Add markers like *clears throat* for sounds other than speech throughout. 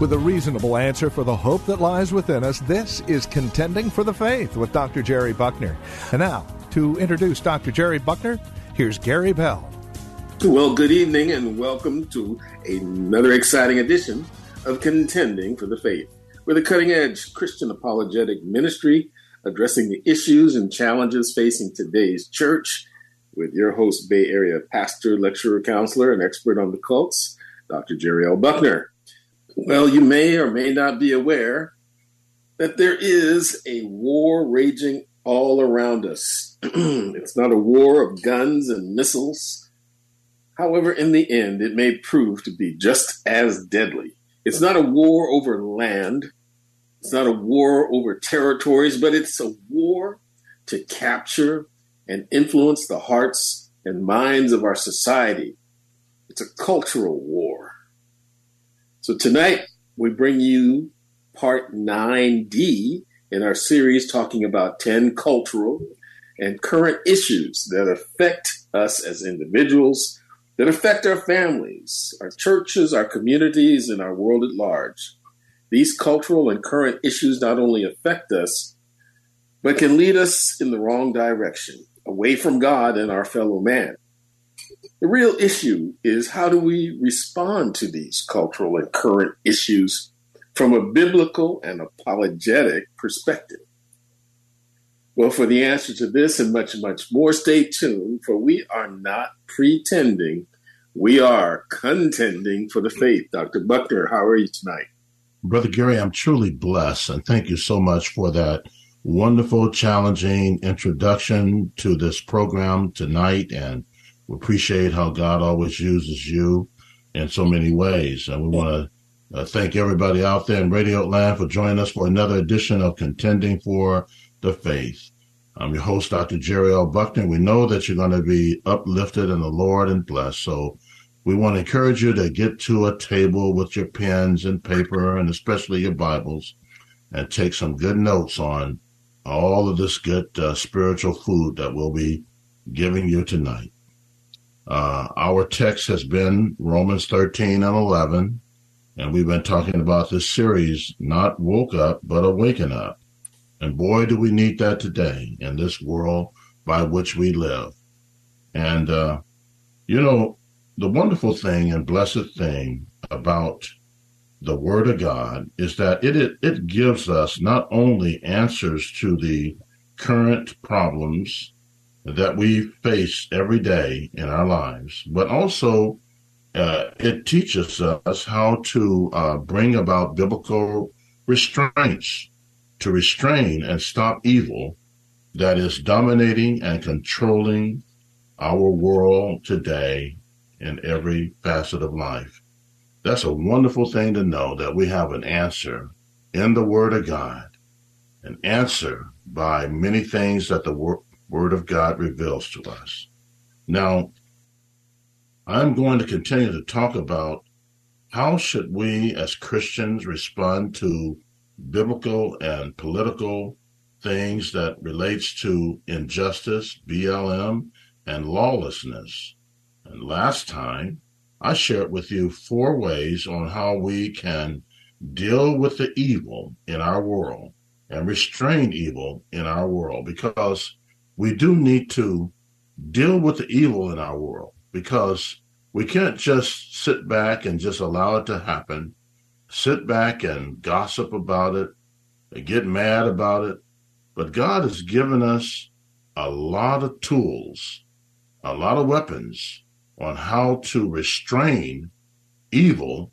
With a reasonable answer for the hope that lies within us, this is Contending for the Faith with Dr. Jerry Buckner. And now, to introduce Dr. Jerry Buckner, here's Gary Bell. Well, good evening and welcome to another exciting edition of Contending for the Faith. We're the cutting edge Christian apologetic ministry addressing the issues and challenges facing today's church with your host, Bay Area pastor, lecturer, counselor, and expert on the cults, Dr. Jerry L. Buckner. Well, you may or may not be aware that there is a war raging all around us. *clears throat* it's not a war of guns and missiles. However, in the end, it may prove to be just as deadly. It's not a war over land. It's not a war over territories, but it's a war to capture and influence the hearts and minds of our society. It's a cultural war. So tonight we bring you part 9D in our series talking about 10 cultural and current issues that affect us as individuals, that affect our families, our churches, our communities, and our world at large. These cultural and current issues not only affect us, but can lead us in the wrong direction, away from God and our fellow man. The real issue is how do we respond to these cultural and current issues from a biblical and apologetic perspective? Well, for the answer to this and much, much more, stay tuned, for we are not pretending. We are contending for the faith. Dr. Buckner, how are you tonight? Brother Gary, I'm truly blessed, and thank you so much for that wonderful, challenging introduction to this program tonight. And we appreciate how God always uses you in so many ways. And we want to uh, thank everybody out there in Radio Land for joining us for another edition of Contending for the Faith. I'm your host, Dr. Jerry L. Buckner. We know that you're going to be uplifted in the Lord and blessed. So we want to encourage you to get to a table with your pens and paper and especially your Bibles and take some good notes on all of this good uh, spiritual food that we'll be giving you tonight. Uh, our text has been Romans 13 and 11, and we've been talking about this series, not woke up, but awaken up. And boy, do we need that today in this world by which we live. And, uh, you know, the wonderful thing and blessed thing about the Word of God is that it, it, it gives us not only answers to the current problems that we face every day in our lives, but also uh, it teaches us how to uh, bring about biblical restraints to restrain and stop evil that is dominating and controlling our world today in every facet of life. That's a wonderful thing to know that we have an answer in the Word of God, an answer by many things that the Word of God reveals to us. Now, I'm going to continue to talk about how should we as Christians respond to biblical and political things that relates to injustice, BLM, and lawlessness. And last time, I shared with you four ways on how we can deal with the evil in our world and restrain evil in our world because we do need to deal with the evil in our world because we can't just sit back and just allow it to happen, sit back and gossip about it, and get mad about it. But God has given us a lot of tools, a lot of weapons on how to restrain evil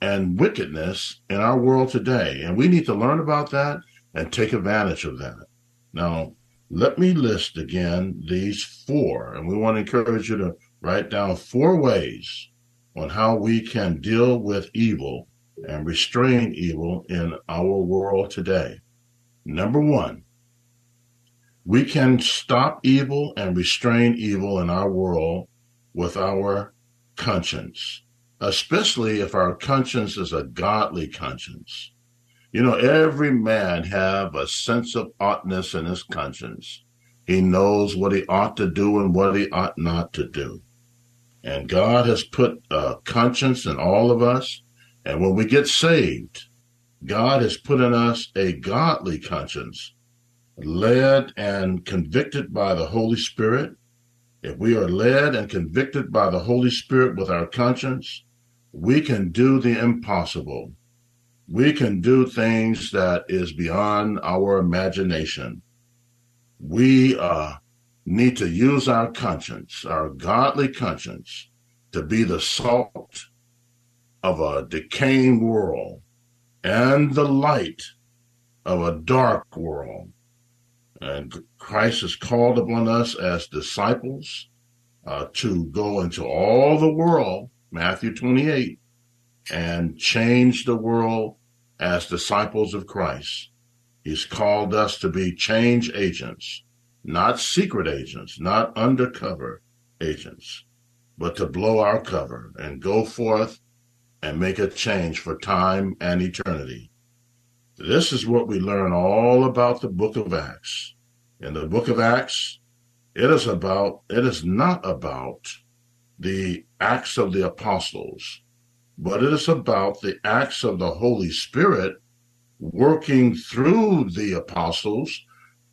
and wickedness in our world today. And we need to learn about that and take advantage of that. Now, let me list again these four, and we want to encourage you to write down four ways on how we can deal with evil and restrain evil in our world today. Number one, we can stop evil and restrain evil in our world with our conscience, especially if our conscience is a godly conscience. You know, every man have a sense of oughtness in his conscience. He knows what he ought to do and what he ought not to do. And God has put a conscience in all of us. And when we get saved, God has put in us a godly conscience led and convicted by the Holy Spirit, if we are led and convicted by the Holy Spirit with our conscience, we can do the impossible. We can do things that is beyond our imagination. We uh, need to use our conscience, our godly conscience, to be the salt of a decaying world and the light of a dark world. And Christ has called upon us as disciples uh, to go into all the world, Matthew 28, and change the world as disciples of Christ. He's called us to be change agents, not secret agents, not undercover agents, but to blow our cover and go forth and make a change for time and eternity. This is what we learn all about the book of Acts in the book of Acts, it is about, it is not about the acts of the apostles, but it is about the acts of the Holy Spirit working through the apostles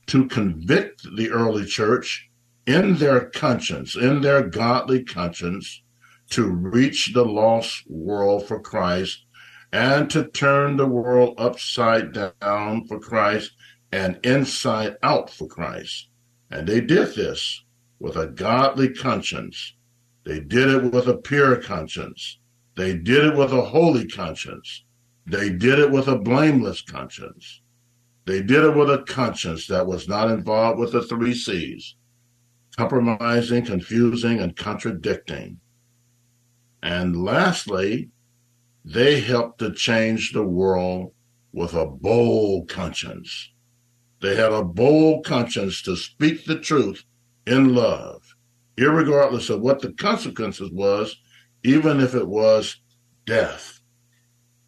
to convict the early church in their conscience, in their godly conscience, to reach the lost world for Christ and to turn the world upside down for Christ and inside out for Christ. And they did this with a godly conscience. They did it with a pure conscience. They did it with a holy conscience. They did it with a blameless conscience. They did it with a conscience that was not involved with the three C's compromising, confusing, and contradicting. And lastly, they helped to change the world with a bold conscience. They had a bold conscience to speak the truth in love, regardless of what the consequences was, even if it was death.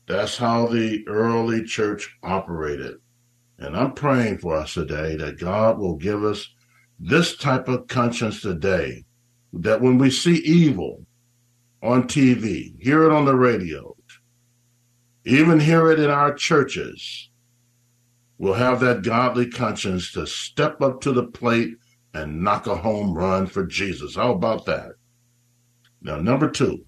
That's how the early church operated. And I'm praying for us today that God will give us this type of conscience today, that when we see evil on TV, hear it on the radio, even hear it in our churches, we'll have that godly conscience to step up to the plate and knock a home run for Jesus. How about that? Now, number two,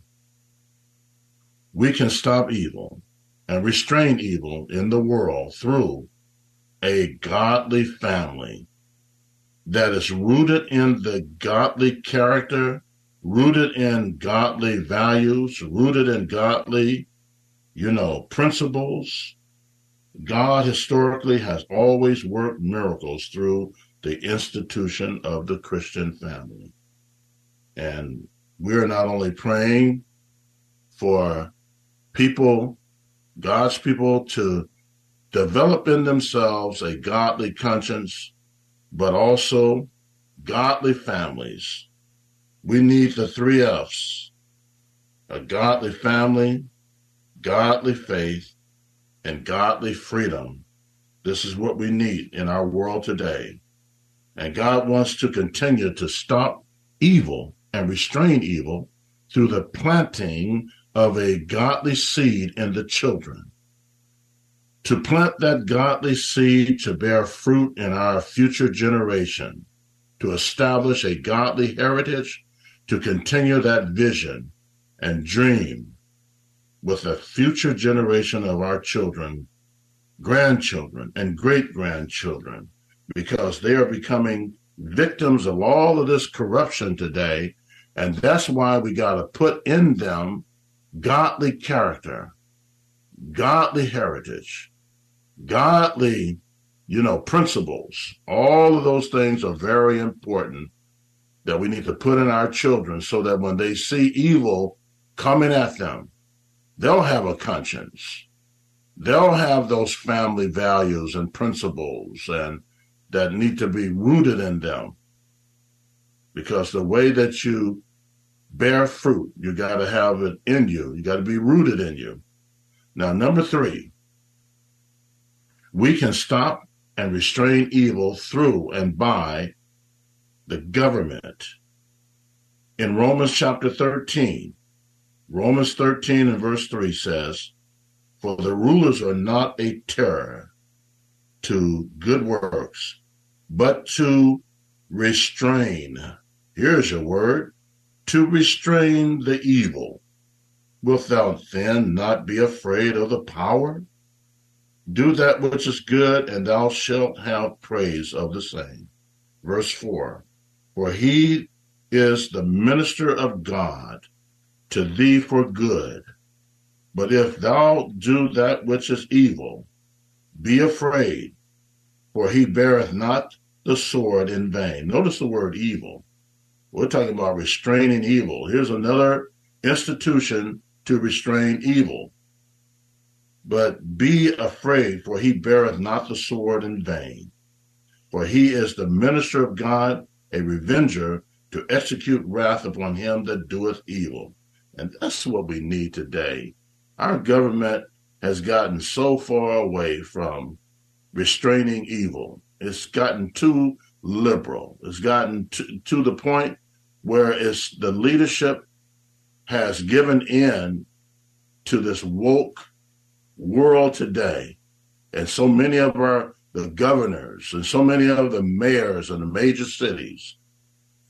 we can stop evil and restrain evil in the world through a godly family that is rooted in the godly character, rooted in godly values, rooted in godly, you know, principles, God historically has always worked miracles through the institution of the Christian family. And we're not only praying for people, God's people, to develop in themselves a godly conscience, but also godly families. We need the three F's a godly family, godly faith, and godly freedom. This is what we need in our world today. And God wants to continue to stop evil and restrain evil through the planting of a godly seed in the children. To plant that godly seed to bear fruit in our future generation, to establish a godly heritage, to continue that vision and dream with a future generation of our children, grandchildren, and great grandchildren, because they are becoming victims of all of this corruption today. And that's why we got to put in them godly character, godly heritage, godly, you know, principles. All of those things are very important that we need to put in our children so that when they see evil coming at them, they'll have a conscience. They'll have those family values and principles and that need to be rooted in them. Because the way that you bear fruit, you got to have it in you. You got to be rooted in you. Now, number three, we can stop and restrain evil through and by the government. In Romans chapter 13, Romans 13 and verse 3 says, For the rulers are not a terror to good works, but to restrain. Here's your word to restrain the evil. Wilt thou then not be afraid of the power? Do that which is good, and thou shalt have praise of the same. Verse 4 For he is the minister of God to thee for good. But if thou do that which is evil, be afraid, for he beareth not the sword in vain. Notice the word evil. We're talking about restraining evil. Here's another institution to restrain evil. But be afraid, for he beareth not the sword in vain. For he is the minister of God, a revenger, to execute wrath upon him that doeth evil. And that's what we need today. Our government has gotten so far away from restraining evil. It's gotten too liberal. It's gotten to, to the point where it's the leadership has given in to this woke world today. And so many of our the governors and so many of the mayors in the major cities,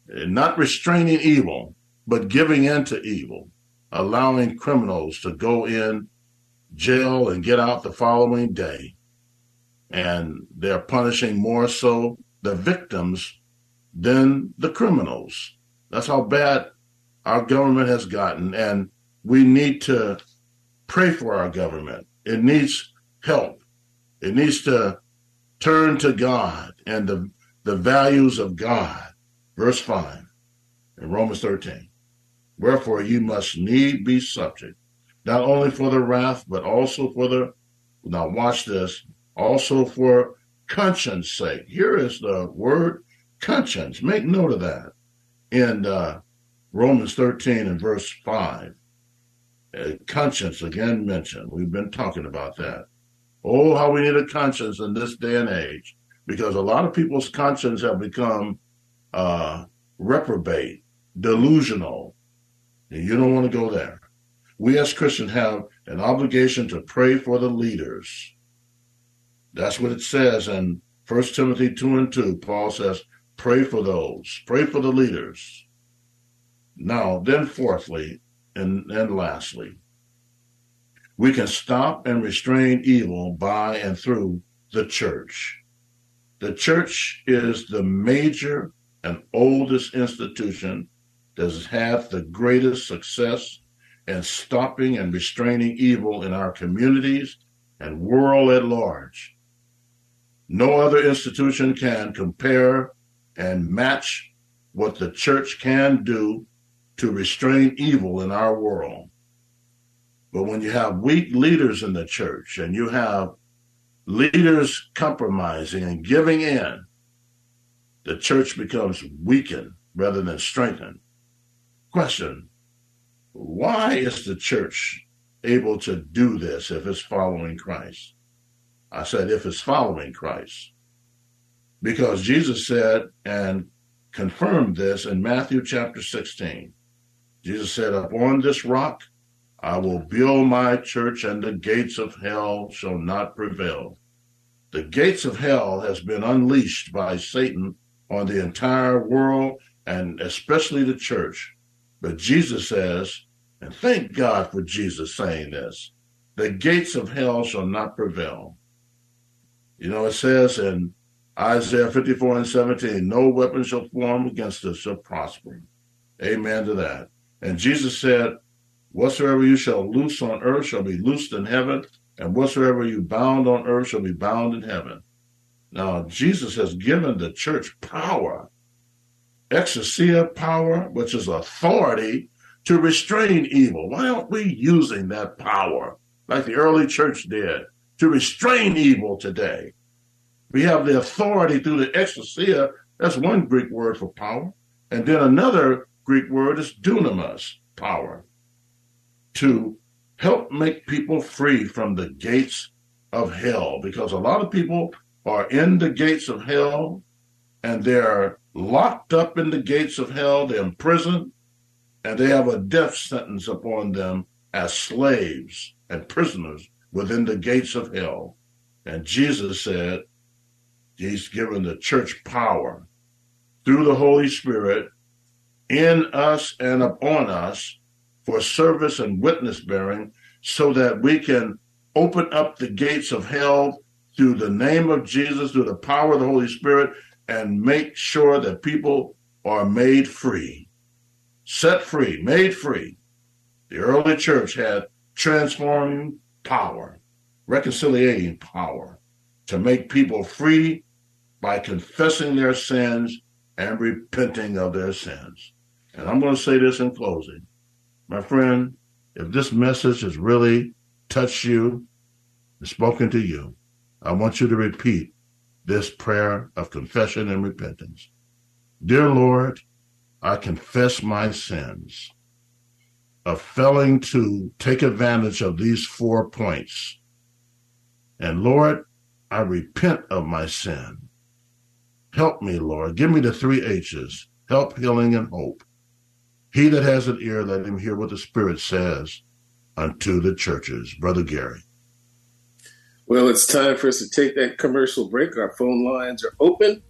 not restraining evil, but giving in to evil, allowing criminals to go in jail and get out the following day. And they're punishing more so the victims than the criminals. That's how bad our government has gotten. And we need to pray for our government it needs help. It needs to turn to God and the, the values of God. Verse 5 in Romans 13. Wherefore you must need be subject, not only for the wrath, but also for the, now watch this, also for conscience sake. Here is the word conscience. Make note of that in uh, Romans 13 and verse 5. Uh, conscience again mentioned. We've been talking about that. Oh, how we need a conscience in this day and age, because a lot of people's conscience have become uh, reprobate, delusional. And you don't want to go there. We as Christians have an obligation to pray for the leaders. That's what it says in 1 Timothy 2 and 2. Paul says, pray for those, pray for the leaders. Now, then, fourthly, and, and lastly, we can stop and restrain evil by and through the church. The church is the major and oldest institution that has had the greatest success in stopping and restraining evil in our communities and world at large. No other institution can compare and match what the church can do to restrain evil in our world. But when you have weak leaders in the church and you have leaders compromising and giving in, the church becomes weakened rather than strengthened. Question Why is the church able to do this if it's following Christ? I said, if it's following Christ. Because Jesus said and confirmed this in Matthew chapter 16 Jesus said, Upon this rock I will build my church, and the gates of hell shall not prevail. The gates of hell has been unleashed by Satan on the entire world and especially the church. But Jesus says, and thank God for Jesus saying this, the gates of hell shall not prevail. You know, it says in Isaiah 54 and 17, no weapon shall form against us shall prosper. Amen to that. And Jesus said, Whatsoever you shall loose on earth shall be loosed in heaven, and whatsoever you bound on earth shall be bound in heaven. Now, Jesus has given the church power exousia power, which is authority to restrain evil. Why aren't we using that power like the early church did to restrain evil today? We have the authority through the exousia. That's one Greek word for power. And then another Greek word is dunamis, power, to help make people free from the gates of hell. Because a lot of people are in the gates of hell and they're locked up in the gates of hell, they're imprisoned, and they have a death sentence upon them as slaves and prisoners within the gates of hell. And Jesus said, He's given the church power through the Holy Spirit in us and upon us for service and witness bearing so that we can open up the gates of hell through the name of Jesus, through the power of the Holy Spirit, and make sure that people are made free, set free, made free. The early church had transforming power, reconciliating power to make people free by confessing their sins and repenting of their sins. And I'm going to say this in closing. My friend, if this message has really touched you and spoken to you, I want you to repeat this prayer of confession and repentance. Dear Lord, I confess my sins of failing to take advantage of these four points. And Lord, I repent of my sin. Help me, Lord. Give me the three H's help, healing, and hope. He that has an ear, let him hear what the Spirit says unto the churches. Brother Gary. Well, it's time for us to take that commercial break. Our phone lines are open.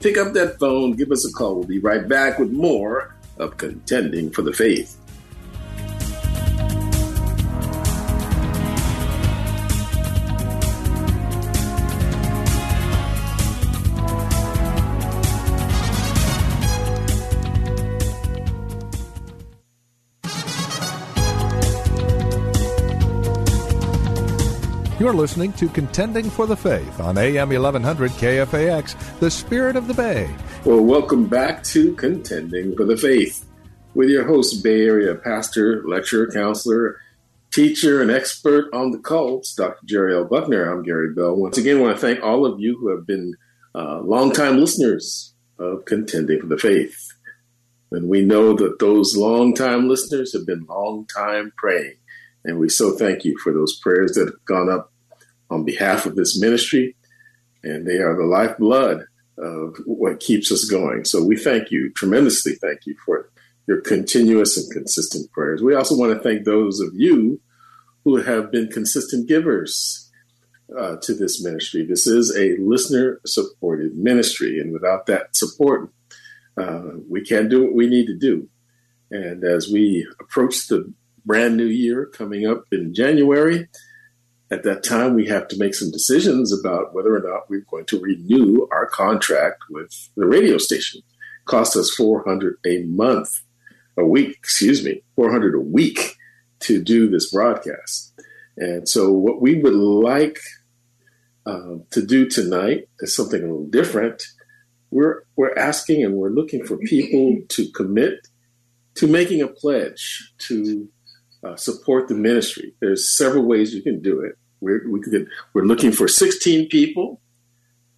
Pick up that phone, give us a call. We'll be right back with more of Contending for the Faith. You're listening to Contending for the Faith on AM 1100 KFAX, the spirit of the Bay. Well, welcome back to Contending for the Faith with your host, Bay Area pastor, lecturer, counselor, teacher, and expert on the cults, Dr. Jerry L. Buckner. I'm Gary Bell. Once again, I want to thank all of you who have been uh, longtime listeners of Contending for the Faith. And we know that those longtime listeners have been long-time praying. And we so thank you for those prayers that have gone up on behalf of this ministry, and they are the lifeblood of what keeps us going. So we thank you, tremendously thank you for your continuous and consistent prayers. We also want to thank those of you who have been consistent givers uh, to this ministry. This is a listener supported ministry, and without that support, uh, we can't do what we need to do. And as we approach the brand new year coming up in January, at that time, we have to make some decisions about whether or not we're going to renew our contract with the radio station. It cost us 400 a month, a week, excuse me, 400 a week to do this broadcast. And so what we would like uh, to do tonight is something a little different. We're, we're asking and we're looking for people to commit to making a pledge to uh, support the ministry. There's several ways you can do it. We're, we could, we're looking for 16 people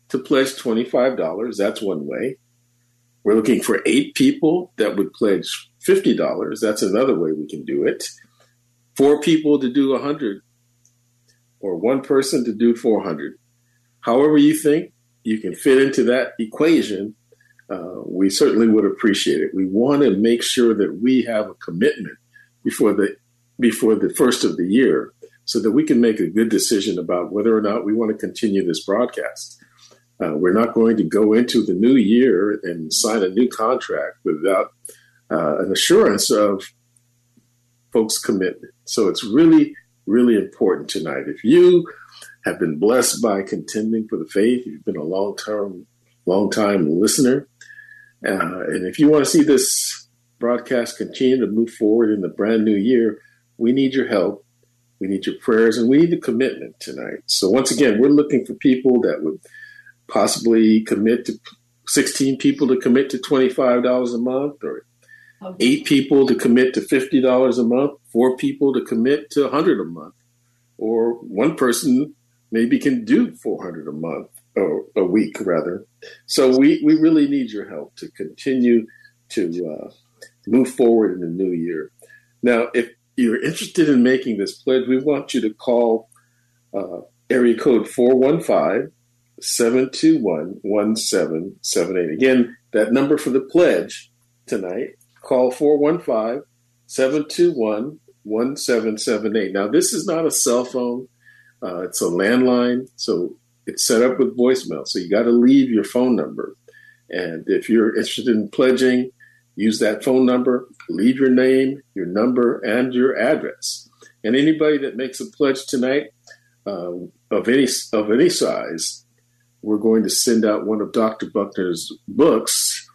to pledge $25. That's one way. We're looking for eight people that would pledge $50. That's another way we can do it. Four people to do 100 or one person to do 400. However you think you can fit into that equation, uh, we certainly would appreciate it. We want to make sure that we have a commitment before the before the first of the year so that we can make a good decision about whether or not we want to continue this broadcast. Uh, we're not going to go into the new year and sign a new contract without uh, an assurance of folks' commitment. So it's really, really important tonight. If you have been blessed by contending for the faith, you've been a long term, long time listener, uh, and if you want to see this broadcast continue to move forward in the brand new year, we need your help. We need your prayers and we need a commitment tonight. So once again, we're looking for people that would possibly commit to 16 people to commit to $25 a month, or eight people to commit to $50 a month, four people to commit to 100 a month, or one person maybe can do 400 a month or a week rather. So we, we really need your help to continue to uh, move forward in the new year. Now, if you're interested in making this pledge, we want you to call uh, area code 415 721 1778. Again, that number for the pledge tonight, call 415 721 1778. Now, this is not a cell phone, uh, it's a landline. So it's set up with voicemail. So you got to leave your phone number. And if you're interested in pledging, use that phone number, leave your name, your number, and your address. And anybody that makes a pledge tonight uh, of any of any size, we're going to send out one of Dr. Buckner's books.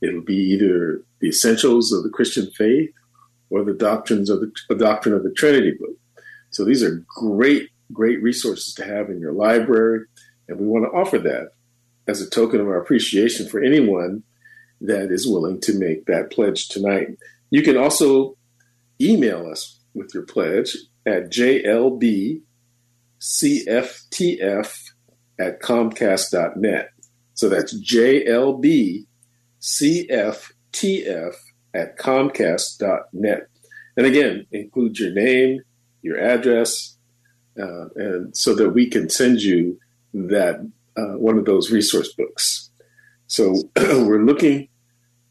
It'll be either the Essentials of the Christian Faith or the Doctrines of the, the Doctrine of the Trinity book. So these are great, great resources to have in your library, and we want to offer that as a token of our appreciation for anyone that is willing to make that pledge tonight. You can also email us with your pledge at jlbcftf at comcast.net. So that's jlbcftf at comcast.net. And again, include your name, your address, uh, and so that we can send you that uh, one of those resource books. So *clears throat* we're looking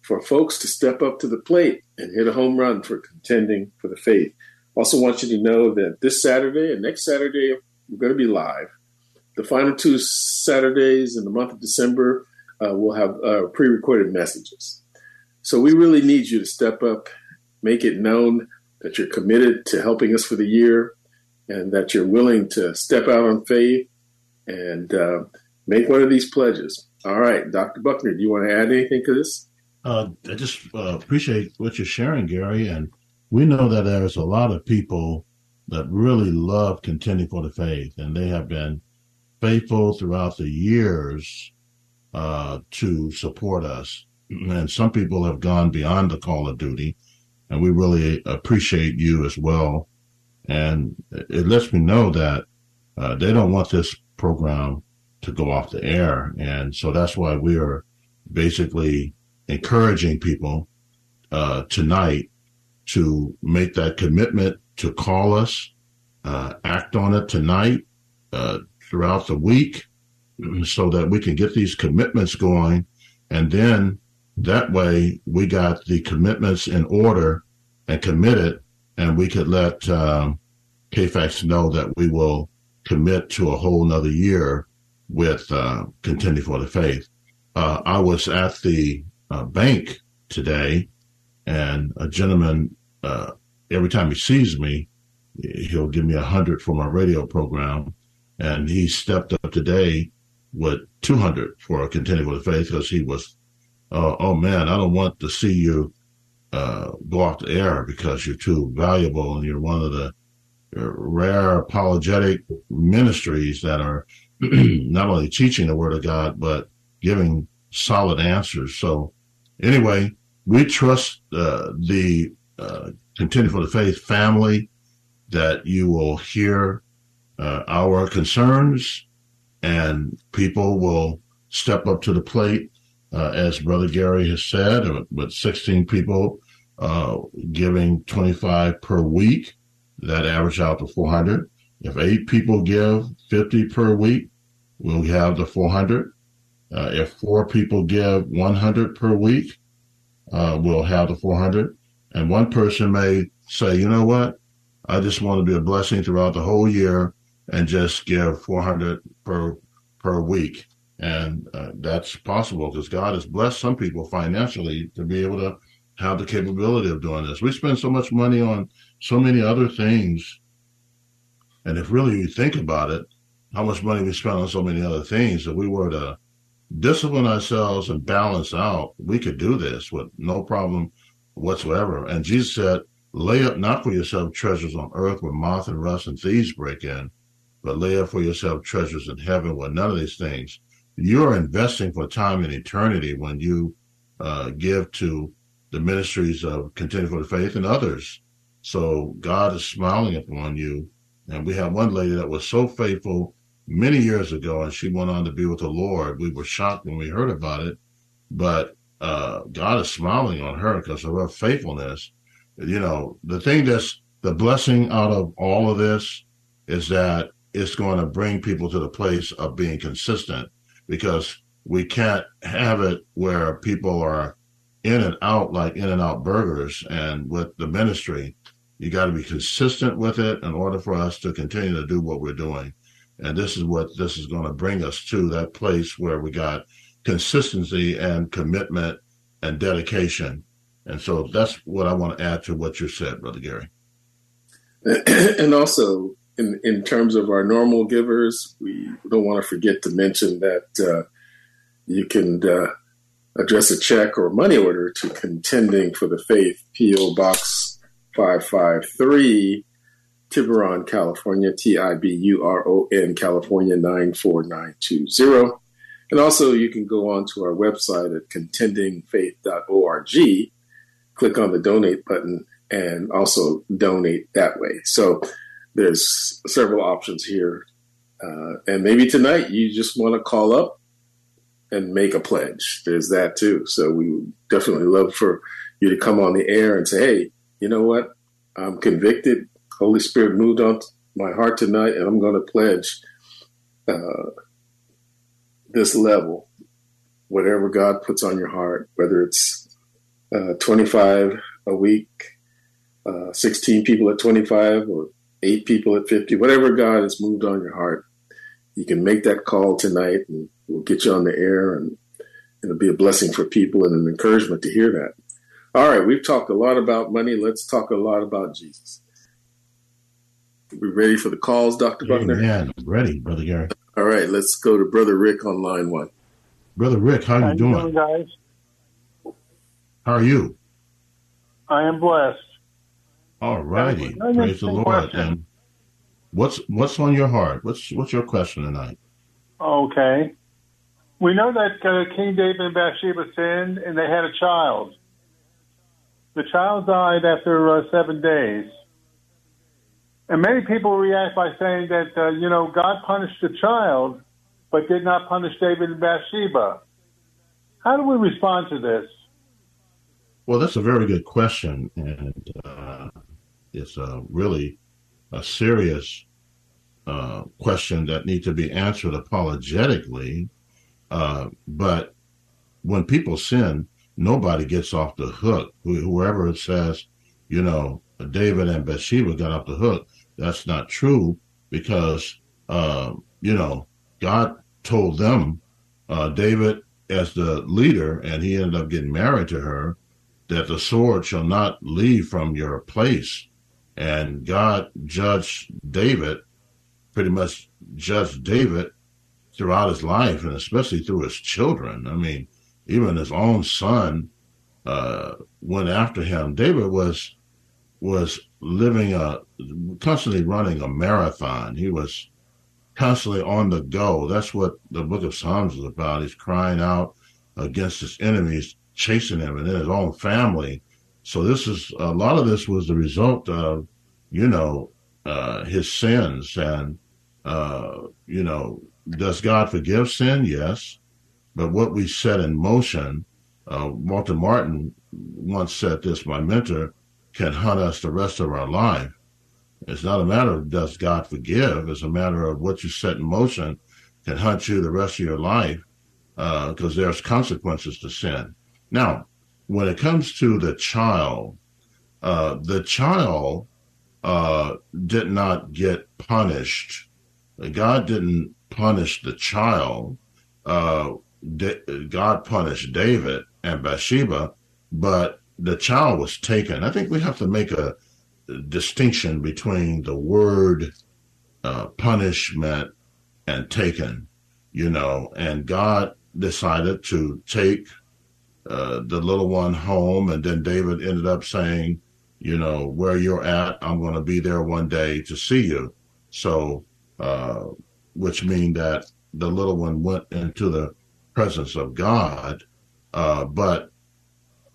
for folks to step up to the plate and hit a home run for contending for the faith. Also, want you to know that this Saturday and next Saturday, we're going to be live. The final two Saturdays in the month of December, uh, we'll have uh, pre recorded messages. So, we really need you to step up, make it known that you're committed to helping us for the year, and that you're willing to step out on faith and uh, make one of these pledges. All right, Dr. Buckner, do you want to add anything to this? Uh, I just uh, appreciate what you're sharing, Gary. And we know that there's a lot of people that really love contending for the faith, and they have been faithful throughout the years uh, to support us. And some people have gone beyond the call of duty, and we really appreciate you as well. And it lets me know that uh, they don't want this program to go off the air. And so that's why we are basically encouraging people uh, tonight to make that commitment to call us, uh, act on it tonight, uh, throughout the week, so that we can get these commitments going. And then that way we got the commitments in order and committed, and we could let um, KFAX know that we will commit to a whole nother year with uh, contending for the faith. Uh, I was at the uh, bank today, and a gentleman, uh, every time he sees me, he'll give me a hundred for my radio program, and he stepped up today with two hundred for for the faith because he was, uh, oh man, I don't want to see you uh, go off the air because you're too valuable and you're one of the rare apologetic ministries that are *clears throat* not only teaching the word of God but giving solid answers. So anyway, we trust uh, the uh, Contending for the Faith family that you will hear uh, our concerns and people will step up to the plate. Uh, as Brother Gary has said, uh, with 16 people uh, giving 25 per week, that average out to 400. If eight people give 50 per week, we'll have the 400. Uh, if four people give 100 per week, uh, we'll have the 400. And one person may say, you know what? I just want to be a blessing throughout the whole year and just give 400 per per week. And uh, that's possible because God has blessed some people financially to be able to have the capability of doing this. We spend so much money on so many other things. And if really you think about it, how much money we spend on so many other things, if we were to discipline ourselves and balance out, we could do this with no problem whatsoever. And Jesus said, lay up not for yourself treasures on earth where moth and rust and thieves break in, but lay up for yourself treasures in heaven where none of these things you're investing for time and eternity when you uh, give to the ministries of Contending for the Faith and others. So God is smiling upon you. And we have one lady that was so faithful many years ago, and she went on to be with the Lord. We were shocked when we heard about it, but uh, God is smiling on her because of her faithfulness. You know, the thing that's the blessing out of all of this is that it's going to bring people to the place of being consistent because we can't have it where people are in and out like in and out burgers. And with the ministry, you got to be consistent with it in order for us to continue to do what we're doing. And this is what this is going to bring us to that place where we got consistency and commitment and dedication. And so that's what I want to add to what you said, Brother Gary. *clears throat* And also, in, in terms of our normal givers, we don't want to forget to mention that uh, you can uh, address a check or money order to Contending for the Faith, P.O. Box 553, Tiburon, California, T I B U R O N, California 94920. And also, you can go on to our website at contendingfaith.org, click on the donate button, and also donate that way. So, there's several options here. Uh, and maybe tonight you just want to call up and make a pledge. There's that too. So, we definitely love for you to come on the air and say, hey, you know what? I'm convicted. Holy Spirit moved on my heart tonight, and I'm going to pledge uh, this level, whatever God puts on your heart, whether it's uh, 25 a week, uh, 16 people at 25, or eight people at 50, whatever God has moved on your heart, you can make that call tonight, and we'll get you on the air, and it'll be a blessing for people and an encouragement to hear that. All right, we've talked a lot about money. Let's talk a lot about Jesus. We ready for the calls, Dr. Buckner? Yeah, ready, Brother Gary. All right, let's go to Brother Rick on line one. Brother Rick, how, how you doing? doing, guys? How are you? I am blessed. All righty. That was an Praise the Lord. question. And what's what's on your heart? What's what's your question tonight? Okay. We know that uh, King David and Bathsheba sinned and they had a child. The child died after uh, seven days. And many people react by saying that, uh, you know, God punished the child, but did not punish David and Bathsheba. How do we respond to this? Well, that's a very good question, and uh, it's a really a serious uh, question that needs to be answered apologetically. Uh, but when people sin, nobody gets off the hook. Wh- Whoever says, you know, David and Bathsheba got off the hook, that's not true because, uh, you know, God told them, uh, David as the leader, and he ended up getting married to her, that the sword shall not leave from your place. And God judged David, pretty much judged David throughout his life, and especially through his children. I mean, even his own son uh, went after him. David was was living a constantly running a marathon. He was constantly on the go. That's what the book of Psalms is about. He's crying out against his enemies, chasing him, and then his own family. So this is a lot of this was the result of, you know, uh, his sins and, uh, you know, does God forgive sin? Yes. But what we set in motion, uh, Walter Martin once said this, my mentor, can hunt us the rest of our life. It's not a matter of does God forgive, it's a matter of what you set in motion can hunt you the rest of your life because there's consequences to sin. Now, when it comes to the child, uh, the child uh, did not get punished. God didn't punish the child. Uh, God punished David and Bathsheba, but the child was taken. I think we have to make a distinction between the word uh, punishment and taken, you know, and God decided to take uh, the little one home, and then David ended up saying, you know, where you're at, I'm going to be there one day to see you. So, uh, which mean that the little one went into the presence of God, uh, but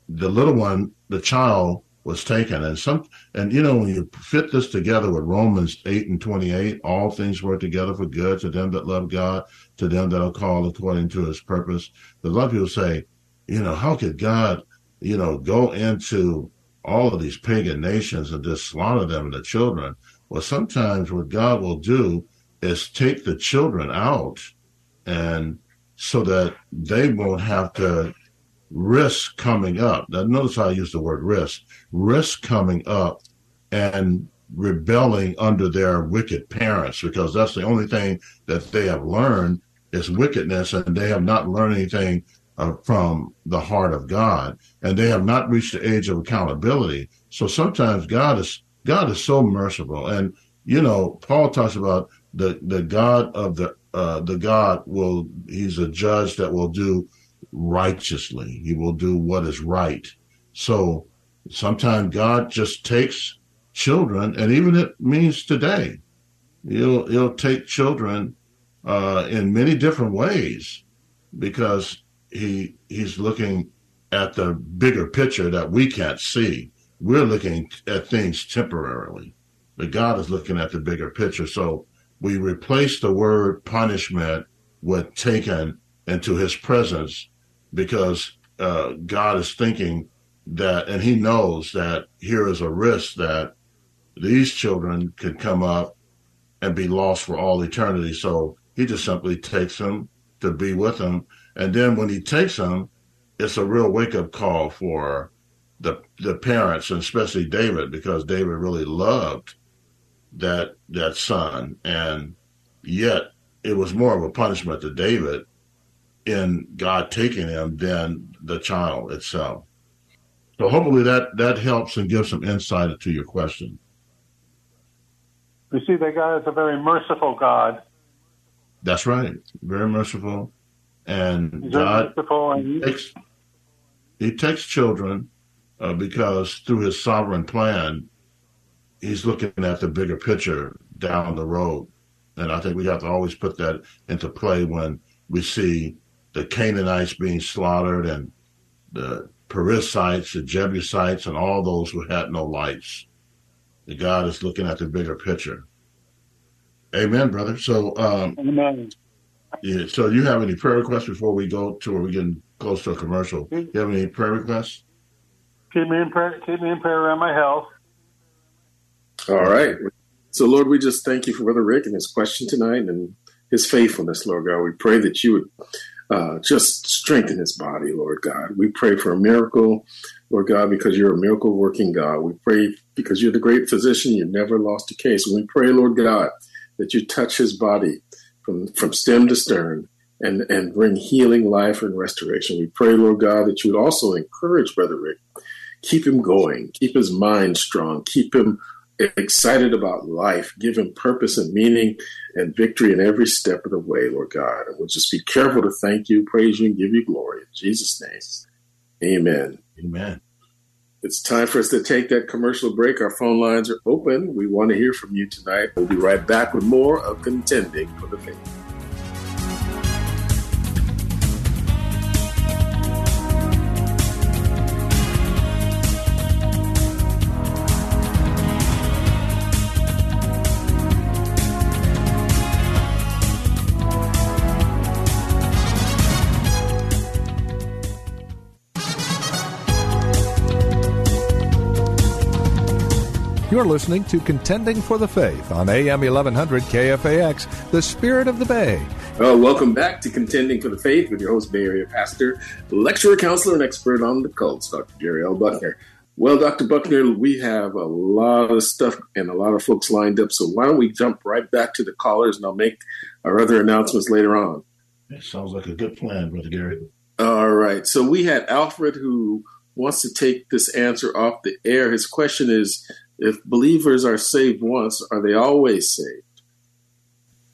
the little one, the child, was taken. And some, and you know, when you fit this together with Romans 8 and 28, all things work together for good to them that love God, to them that are called according to his purpose. A lot of people say, you know, how could God, you know, go into all of these pagan nations and just slaughter them and the children? Well, sometimes what God will do is take the children out and so that they won't have to risk coming up. Now, notice how I use the word risk. Risk coming up and rebelling under their wicked parents because that's the only thing that they have learned is wickedness and they have not learned anything uh, from the heart of God and they have not reached the age of accountability. So sometimes God is God is so merciful and you know Paul talks about the the God of the uh, the God will he's a judge that will do righteously. He will do what is right. So sometimes God just takes children, and even it means today, he'll he'll take children uh, in many different ways because he he's looking at the bigger picture that we can't see. We're looking at things temporarily, but God is looking at the bigger picture. So we replace the word punishment with taken into his presence because uh, God is thinking that, and He knows that here is a risk that these children could come up and be lost for all eternity. So He just simply takes them to be with them, and then when He takes them, it's a real wake up call for the the parents, and especially David, because David really loved that that son, and yet it was more of a punishment to David in God taking him than the child itself. So hopefully that that helps and gives some insight to your question. You see that God is a very merciful God. That's right, very merciful, and He's God merciful and he takes he takes children uh, because through His sovereign plan, He's looking at the bigger picture down the road, and I think we have to always put that into play when we see the Canaanites being slaughtered and the Perizzites, the Jebusites, and all those who had no lights. The God is looking at the bigger picture. Amen, brother. So, um, Amen. yeah, so you have any prayer requests before we go to where we getting close to a commercial? You have any prayer requests? Keep me in prayer. Keep me in prayer around my health. All right. So, Lord, we just thank you for Brother Rick and his question tonight and his faithfulness, Lord God. We pray that you would uh, just strengthen his body, Lord God. We pray for a miracle, Lord God, because you're a miracle working God. We pray because you're the great physician. You've never lost a case. And we pray, Lord God, that you touch his body from, from stem to stern and, and bring healing, life, and restoration. We pray, Lord God, that you would also encourage Brother Rick. Keep him going. Keep his mind strong. Keep him excited about life. Give him purpose and meaning and victory in every step of the way, Lord God. And we'll just be careful to thank you, praise you, and give you glory. In Jesus' name, amen. Amen. It's time for us to take that commercial break. Our phone lines are open. We want to hear from you tonight. We'll be right back with more of Contending for the Faith. You're listening to Contending for the Faith on AM 1100 KFAX, the spirit of the Bay. Well, welcome back to Contending for the Faith with your host, Bay Area pastor, lecturer, counselor, and expert on the cults, Dr. Jerry L. Buckner. Well, Dr. Buckner, we have a lot of stuff and a lot of folks lined up, so why don't we jump right back to the callers and I'll make our other announcements later on. That sounds like a good plan, Brother Gary. All right. So we had Alfred who wants to take this answer off the air. His question is if believers are saved once, are they always saved?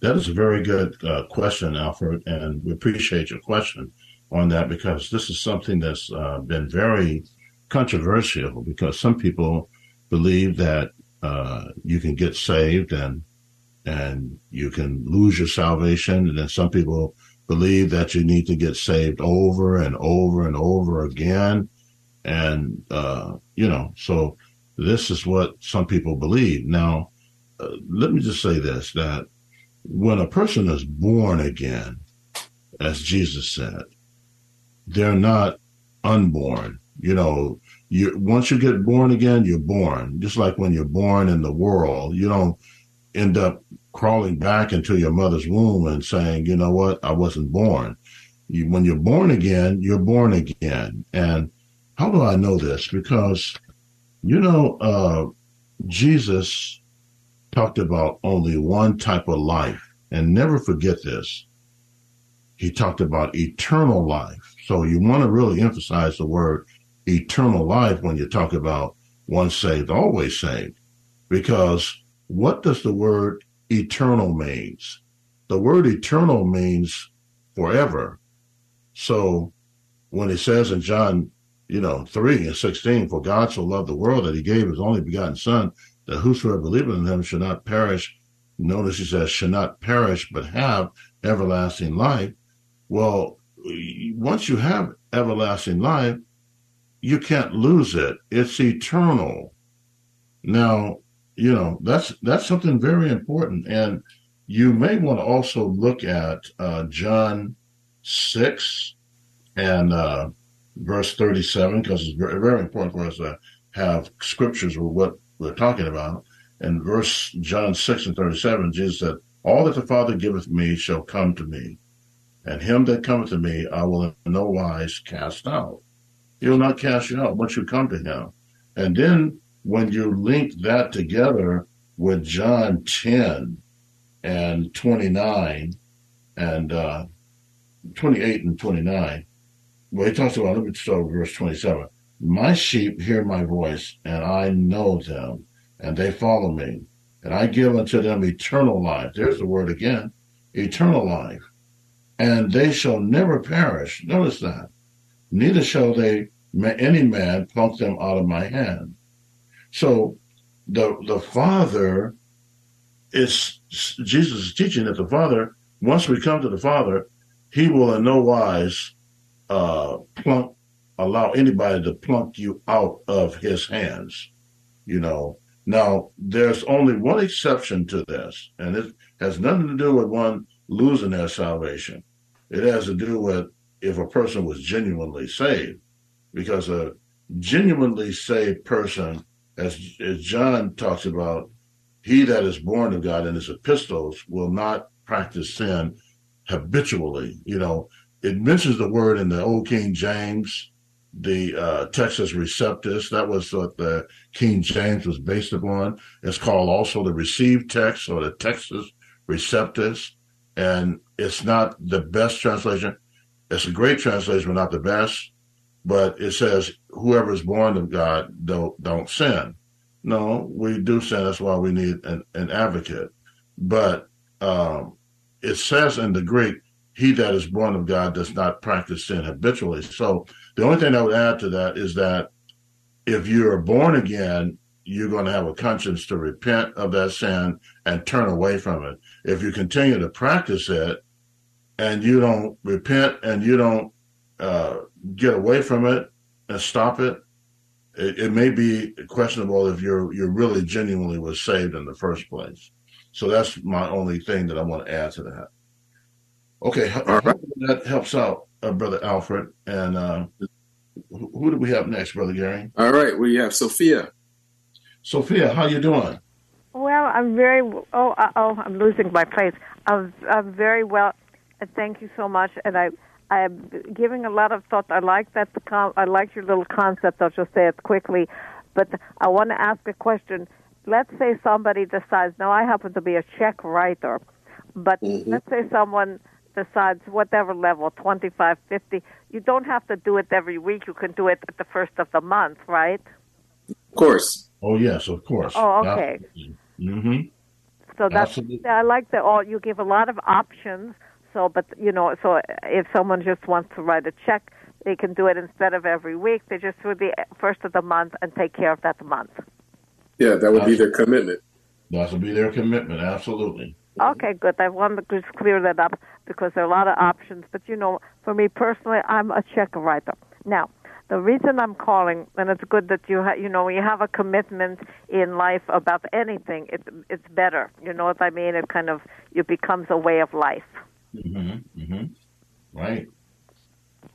That is a very good uh, question, Alfred, and we appreciate your question on that because this is something that's uh, been very controversial because some people believe that uh, you can get saved and and you can lose your salvation. And then some people believe that you need to get saved over and over and over again. And, uh, you know, so this is what some people believe. Now, uh, let me just say this that when a person is born again, as Jesus said, they're not unborn. You know, you once you get born again, you're born. Just like when you're born in the world, you don't end up crawling back into your mother's womb and saying, you know what, I wasn't born. You, when you're born again, you're born again. And how do I know this? Because, you know, uh, Jesus talked about only one type of life. And never forget this. He talked about eternal life. So you want to really emphasize the word eternal life when you talk about once saved, always saved. Because what does the word eternal means? The word eternal means forever. So when it says in John, you know, 3 and 16, for God so loved the world that he gave his only begotten son, that whosoever believeth in him should not perish. Notice he says, should not perish, but have everlasting life. Well, once you have everlasting life, you can't lose it. It's eternal. Now, you know, that's that's something very important. And you may want to also look at uh, John 6 and uh, verse 37, because it's very, very important for us to have scriptures with what we're talking about. In verse John 6 and 37, Jesus said, All that the Father giveth me shall come to me, and him that cometh to me I will in no wise cast out. He will not cast you out once you come to him. And then when you link that together with John 10 and 29 and uh, 28 and 29, well, he talks about, let me start with verse 27. My sheep hear my voice, and I know them, and they follow me. And I give unto them eternal life. There's the word again eternal life. And they shall never perish. Notice that. Neither shall they any man pluck them out of my hand. So the the Father is Jesus is teaching that the Father, once we come to the Father, He will in no wise uh, plunk allow anybody to plunk you out of His hands. You know. Now there's only one exception to this, and it has nothing to do with one losing their salvation. It has to do with if a person was genuinely saved, because a genuinely saved person as, as John talks about, he that is born of God in his epistles will not practice sin habitually. You know, it mentions the word in the Old King James, the uh, Textus Receptus. That was what the King James was based upon. It's called also the received text or the Textus Receptus. And it's not the best translation. It's a great translation, but not the best but it says whoever is born of God don't don't sin. No, we do sin. That's why we need an, an advocate. But um, it says in the Greek, "He that is born of God does not practice sin habitually." So the only thing I would add to that is that if you are born again, you're going to have a conscience to repent of that sin and turn away from it. If you continue to practice it and you don't repent and you don't uh, get away from it and stop it, it, it, may be questionable if you're you're really genuinely was saved in the first place. So that's my only thing that I want to add to that. Okay, right. that helps out, uh, brother Alfred. And uh, who, who do we have next, brother Gary? All right, we have Sophia. Sophia, how you doing? Well, I'm very. Oh, uh, oh, I'm losing my place. I'm, I'm very well. Thank you so much, and I I'm giving a lot of thought. I like that. I like your little concept. I'll just say it quickly, but I want to ask a question. Let's say somebody decides. Now, I happen to be a check writer, but mm-hmm. let's say someone decides whatever level, 25, 50. You don't have to do it every week. You can do it at the first of the month, right? Of course. Oh yes, of course. Oh, okay. Mm-hmm. So that's Absolutely. I like that. All you give a lot of options so, but you know, so if someone just wants to write a check, they can do it instead of every week. They just do the first of the month and take care of that month. Yeah, that would be their commitment. That would be their commitment, absolutely. Okay, good. I wanted to just clear that up because there are a lot of options. But you know, for me personally, I'm a check writer. Now, the reason I'm calling, and it's good that you ha- you know when you have a commitment in life about anything, it's it's better. You know what I mean? It kind of it becomes a way of life. Mm-hmm. Mm-hmm. Right.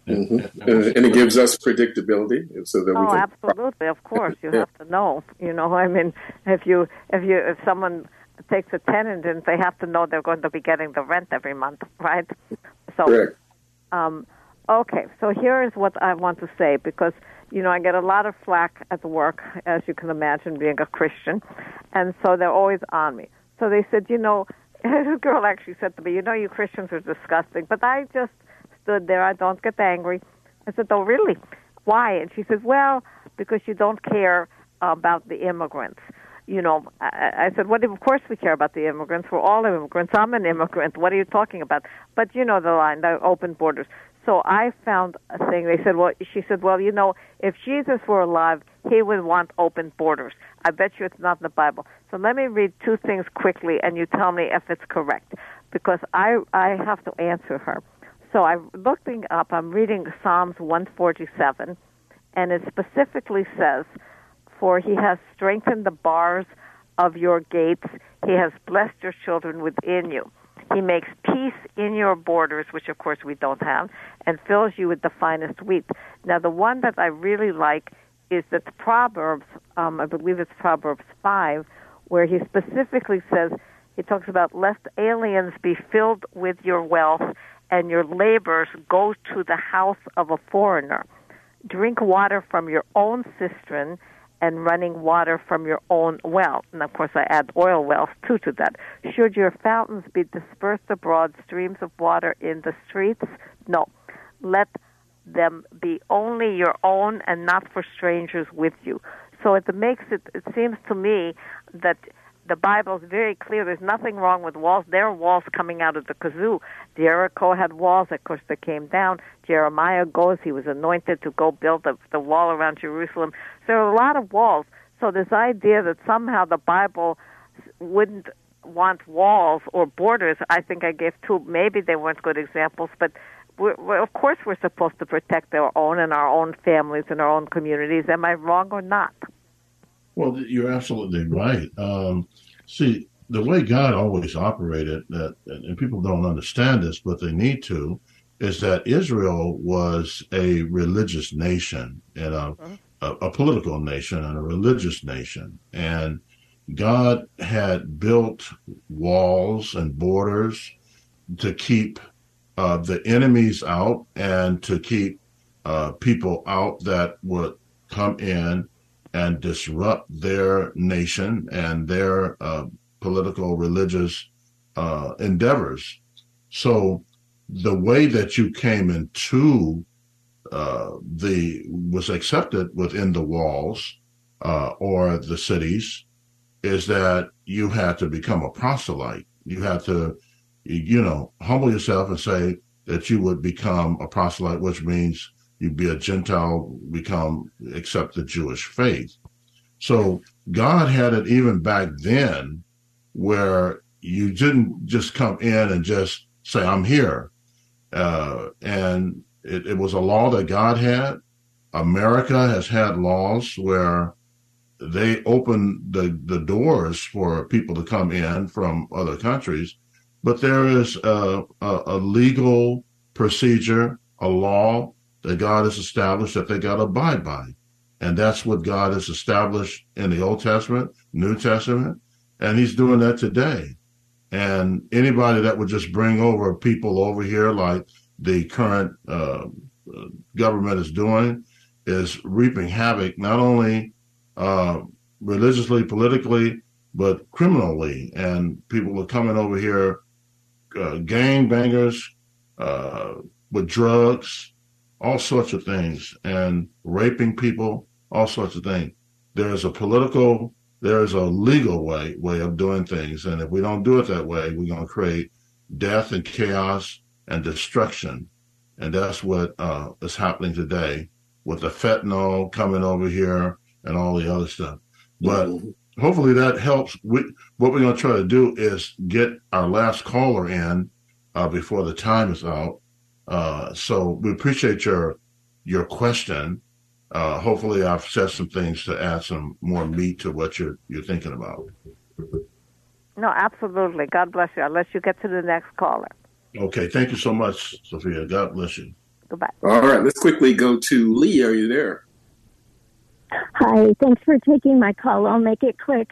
Mm-hmm. And, it gives us predictability, so that we oh, can. absolutely, of course, you have to know. You know, I mean, if you if you if someone takes a tenant and they have to know they're going to be getting the rent every month, *laughs* right? So, Correct. Um, okay, so here is what I want to say because you know I get a lot of flack at work, as you can imagine, being a Christian, and so they're always on me. So they said, you know, *laughs* a girl actually said to me, you know, you Christians are disgusting, but I just stood there. I don't get angry. I said, oh, really? Why? And she says, well, because you don't care about the immigrants. You know, I, I said, well, of course we care about the immigrants. We're all immigrants. I'm an immigrant. What are you talking about? But you know the line, the open borders. So I found a thing. They said, well, she said, well, you know, if Jesus were alive, he would want open borders. I bet you it's not in the Bible. So let me read two things quickly, and you tell me if it's correct, because I I have to answer her. So I'm looking up, I'm reading Psalms 147, and it specifically says, For he has strengthened the bars of your gates, he has blessed your children within you. He makes peace in your borders, which of course we don't have, and fills you with the finest wheat. Now, the one that I really like is that Proverbs, um, I believe it's Proverbs 5, where he specifically says, he talks about lest aliens be filled with your wealth and your labors go to the house of a foreigner. Drink water from your own cistern and running water from your own well. And of course, I add oil wells too to that. Should your fountains be dispersed abroad, streams of water in the streets? No. Let them be only your own and not for strangers with you. So it makes it, it seems to me that the Bible is very clear. There's nothing wrong with walls. There are walls coming out of the kazoo. Jericho had walls. Of course, they came down. Jeremiah goes. He was anointed to go build the, the wall around Jerusalem. So there are a lot of walls. So this idea that somehow the Bible wouldn't want walls or borders, I think I gave two. Maybe they weren't good examples, but we're, we're, of course we're supposed to protect our own and our own families and our own communities. Am I wrong or not? Well, you're absolutely right. Um, see, the way God always operated, that and people don't understand this, but they need to, is that Israel was a religious nation and a, a, a political nation and a religious nation, and God had built walls and borders to keep uh, the enemies out and to keep uh, people out that would come in and disrupt their nation and their uh, political, religious uh, endeavors. So the way that you came into uh, the was accepted within the walls uh, or the cities is that you had to become a proselyte. You had to, you know, humble yourself and say that you would become a proselyte, which means you be a Gentile, become accept the Jewish faith. So God had it even back then where you didn't just come in and just say, I'm here. Uh, and it, it was a law that God had. America has had laws where they open the, the doors for people to come in from other countries, but there is a, a, a legal procedure, a law that God has established that they got to abide by. And that's what God has established in the Old Testament, New Testament, and He's doing that today. And anybody that would just bring over people over here, like the current uh, government is doing, is reaping havoc not only uh, religiously, politically, but criminally. And people are coming over here, uh, gang bangers, uh, with drugs, all sorts of things, and raping people, all sorts of things. There is a political, there is a legal way way of doing things, and if we don't do it that way, we're going to create death and chaos and destruction, and that's what uh, is happening today with the fentanyl coming over here and all the other stuff. But hopefully that helps. We, what we're going to try to do is get our last caller in uh, before the time is out. Uh, so we appreciate your your question. Uh, hopefully, I've said some things to add some more meat to what you're you're thinking about. No, absolutely. God bless you. I'll let you get to the next caller. Okay. Thank you so much, Sophia. God bless you. Goodbye. All right. Let's quickly go to Lee. Are you there? Hi. Thanks for taking my call. I'll make it quick.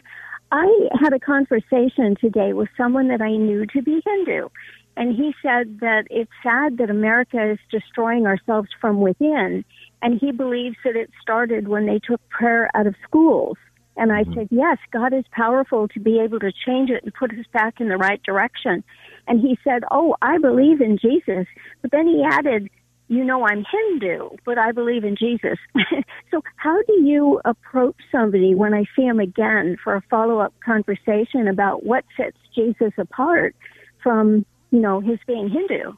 I had a conversation today with someone that I knew to be Hindu. And he said that it's sad that America is destroying ourselves from within. And he believes that it started when they took prayer out of schools. And I mm-hmm. said, yes, God is powerful to be able to change it and put us back in the right direction. And he said, oh, I believe in Jesus. But then he added, you know, I'm Hindu, but I believe in Jesus. *laughs* so how do you approach somebody when I see him again for a follow up conversation about what sets Jesus apart from, you know, his being Hindu?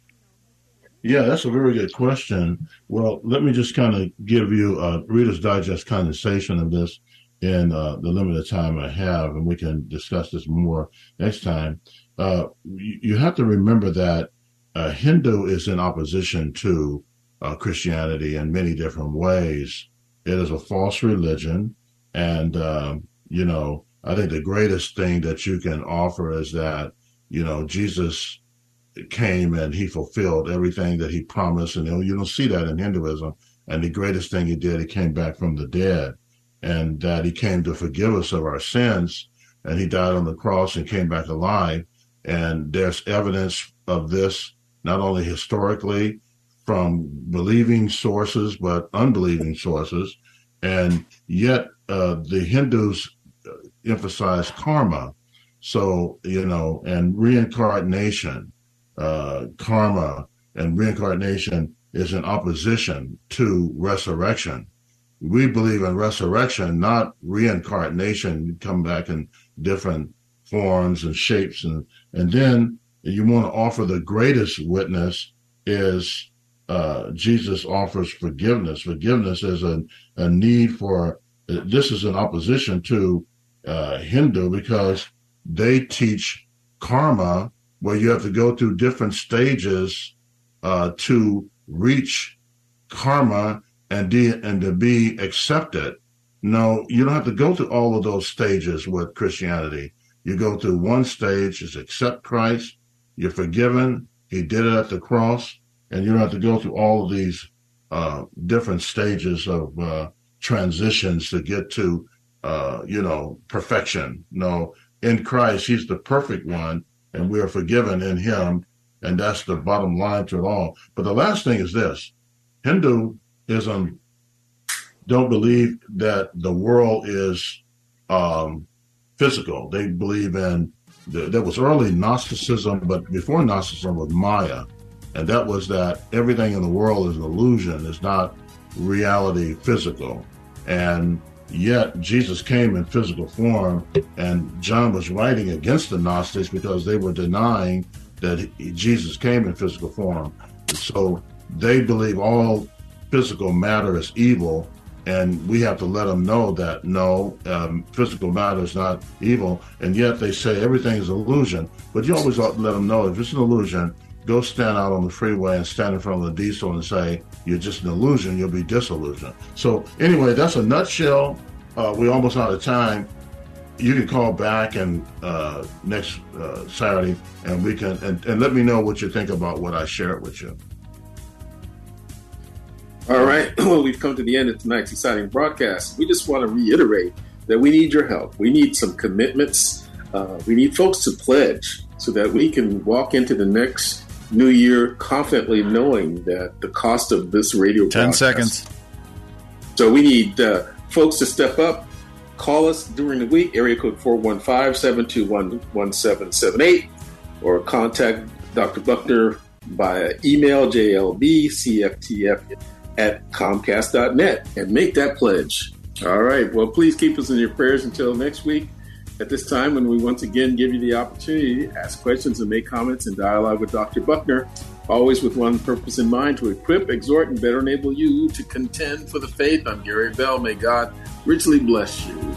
Yeah, that's a very good question. Well, let me just kind of give you a Reader's Digest condensation of this in uh, the limited time I have, and we can discuss this more next time. Uh, you, you, have to remember that uh, Hindu is in opposition to uh, Christianity in many different ways. It is a false religion, and um, you know, I think the greatest thing that you can offer is that you know Jesus came and he fulfilled everything that he promised, and you, don't see that in Hinduism. And the greatest thing he did, he came back from the dead and that he came to forgive us of our sins and he died on the cross and came back alive. And there's evidence of this, not only historically from believing sources, but unbelieving sources. And yet uh, the Hindus uh, emphasize karma. So, you know, and reincarnation, uh, karma and reincarnation is in opposition to resurrection we believe in resurrection, not reincarnation. You come back in different forms and shapes, and and then you want to offer the greatest witness is uh, Jesus offers forgiveness. Forgiveness is a, a need for. This is in opposition to uh, Hindu because they teach karma, where you have to go through different stages uh, to reach karma and de- and to be accepted. No, you don't have to go through all of those stages with Christianity. You go through one stage is accept Christ. You're forgiven. He did it at the cross, and you don't have to go through all of these uh, different stages of uh, transitions to get to, uh, you know, perfection. No, in Christ, He's the perfect one, and we are forgiven in Him, and that's the bottom line to it all. But the last thing is this: Hindu ism don't believe that the world is um, physical. They believe in the, there was early Gnosticism, but before Gnosticism was Maya, and that was that everything in the world is an illusion, it's not reality physical, and yet Jesus came in physical form, and John was writing against the Gnostics because they were denying that Jesus came in physical form. So they believe all physical matter is evil, and we have to let them know that no, um, physical matter is not evil. And yet they say everything is illusion. But you always ought to let them know if it's an illusion, go stand out on the freeway and stand in front of the diesel and say you're just an illusion. You'll be disillusioned. So anyway, that's a nutshell. Uh, we're almost out of time. You can call back and uh, next uh, Saturday, and we can and, and let me know what you think about what I shared with you. All right. *clears throat* Well, we've come to the end of tonight's exciting broadcast. We just want to reiterate that we need your help. We need some commitments. Uh, we need folks to pledge so that we can walk into the next new year confidently knowing that the cost of this radio 10 seconds. So we need uh, folks to step up. Call us during the week, area code 415 721 1778, or contact Dr. Buckner via email jlbcftf at Comcast.net and make that pledge. All right. Well, please keep us in your prayers until next week. At this time, when we once again give you the opportunity to ask questions and make comments and dialogue with Dr. Buckner, always with one purpose in mind to equip, exhort, and better enable you to contend for the faith. I'm Gary Bell. May God richly bless you.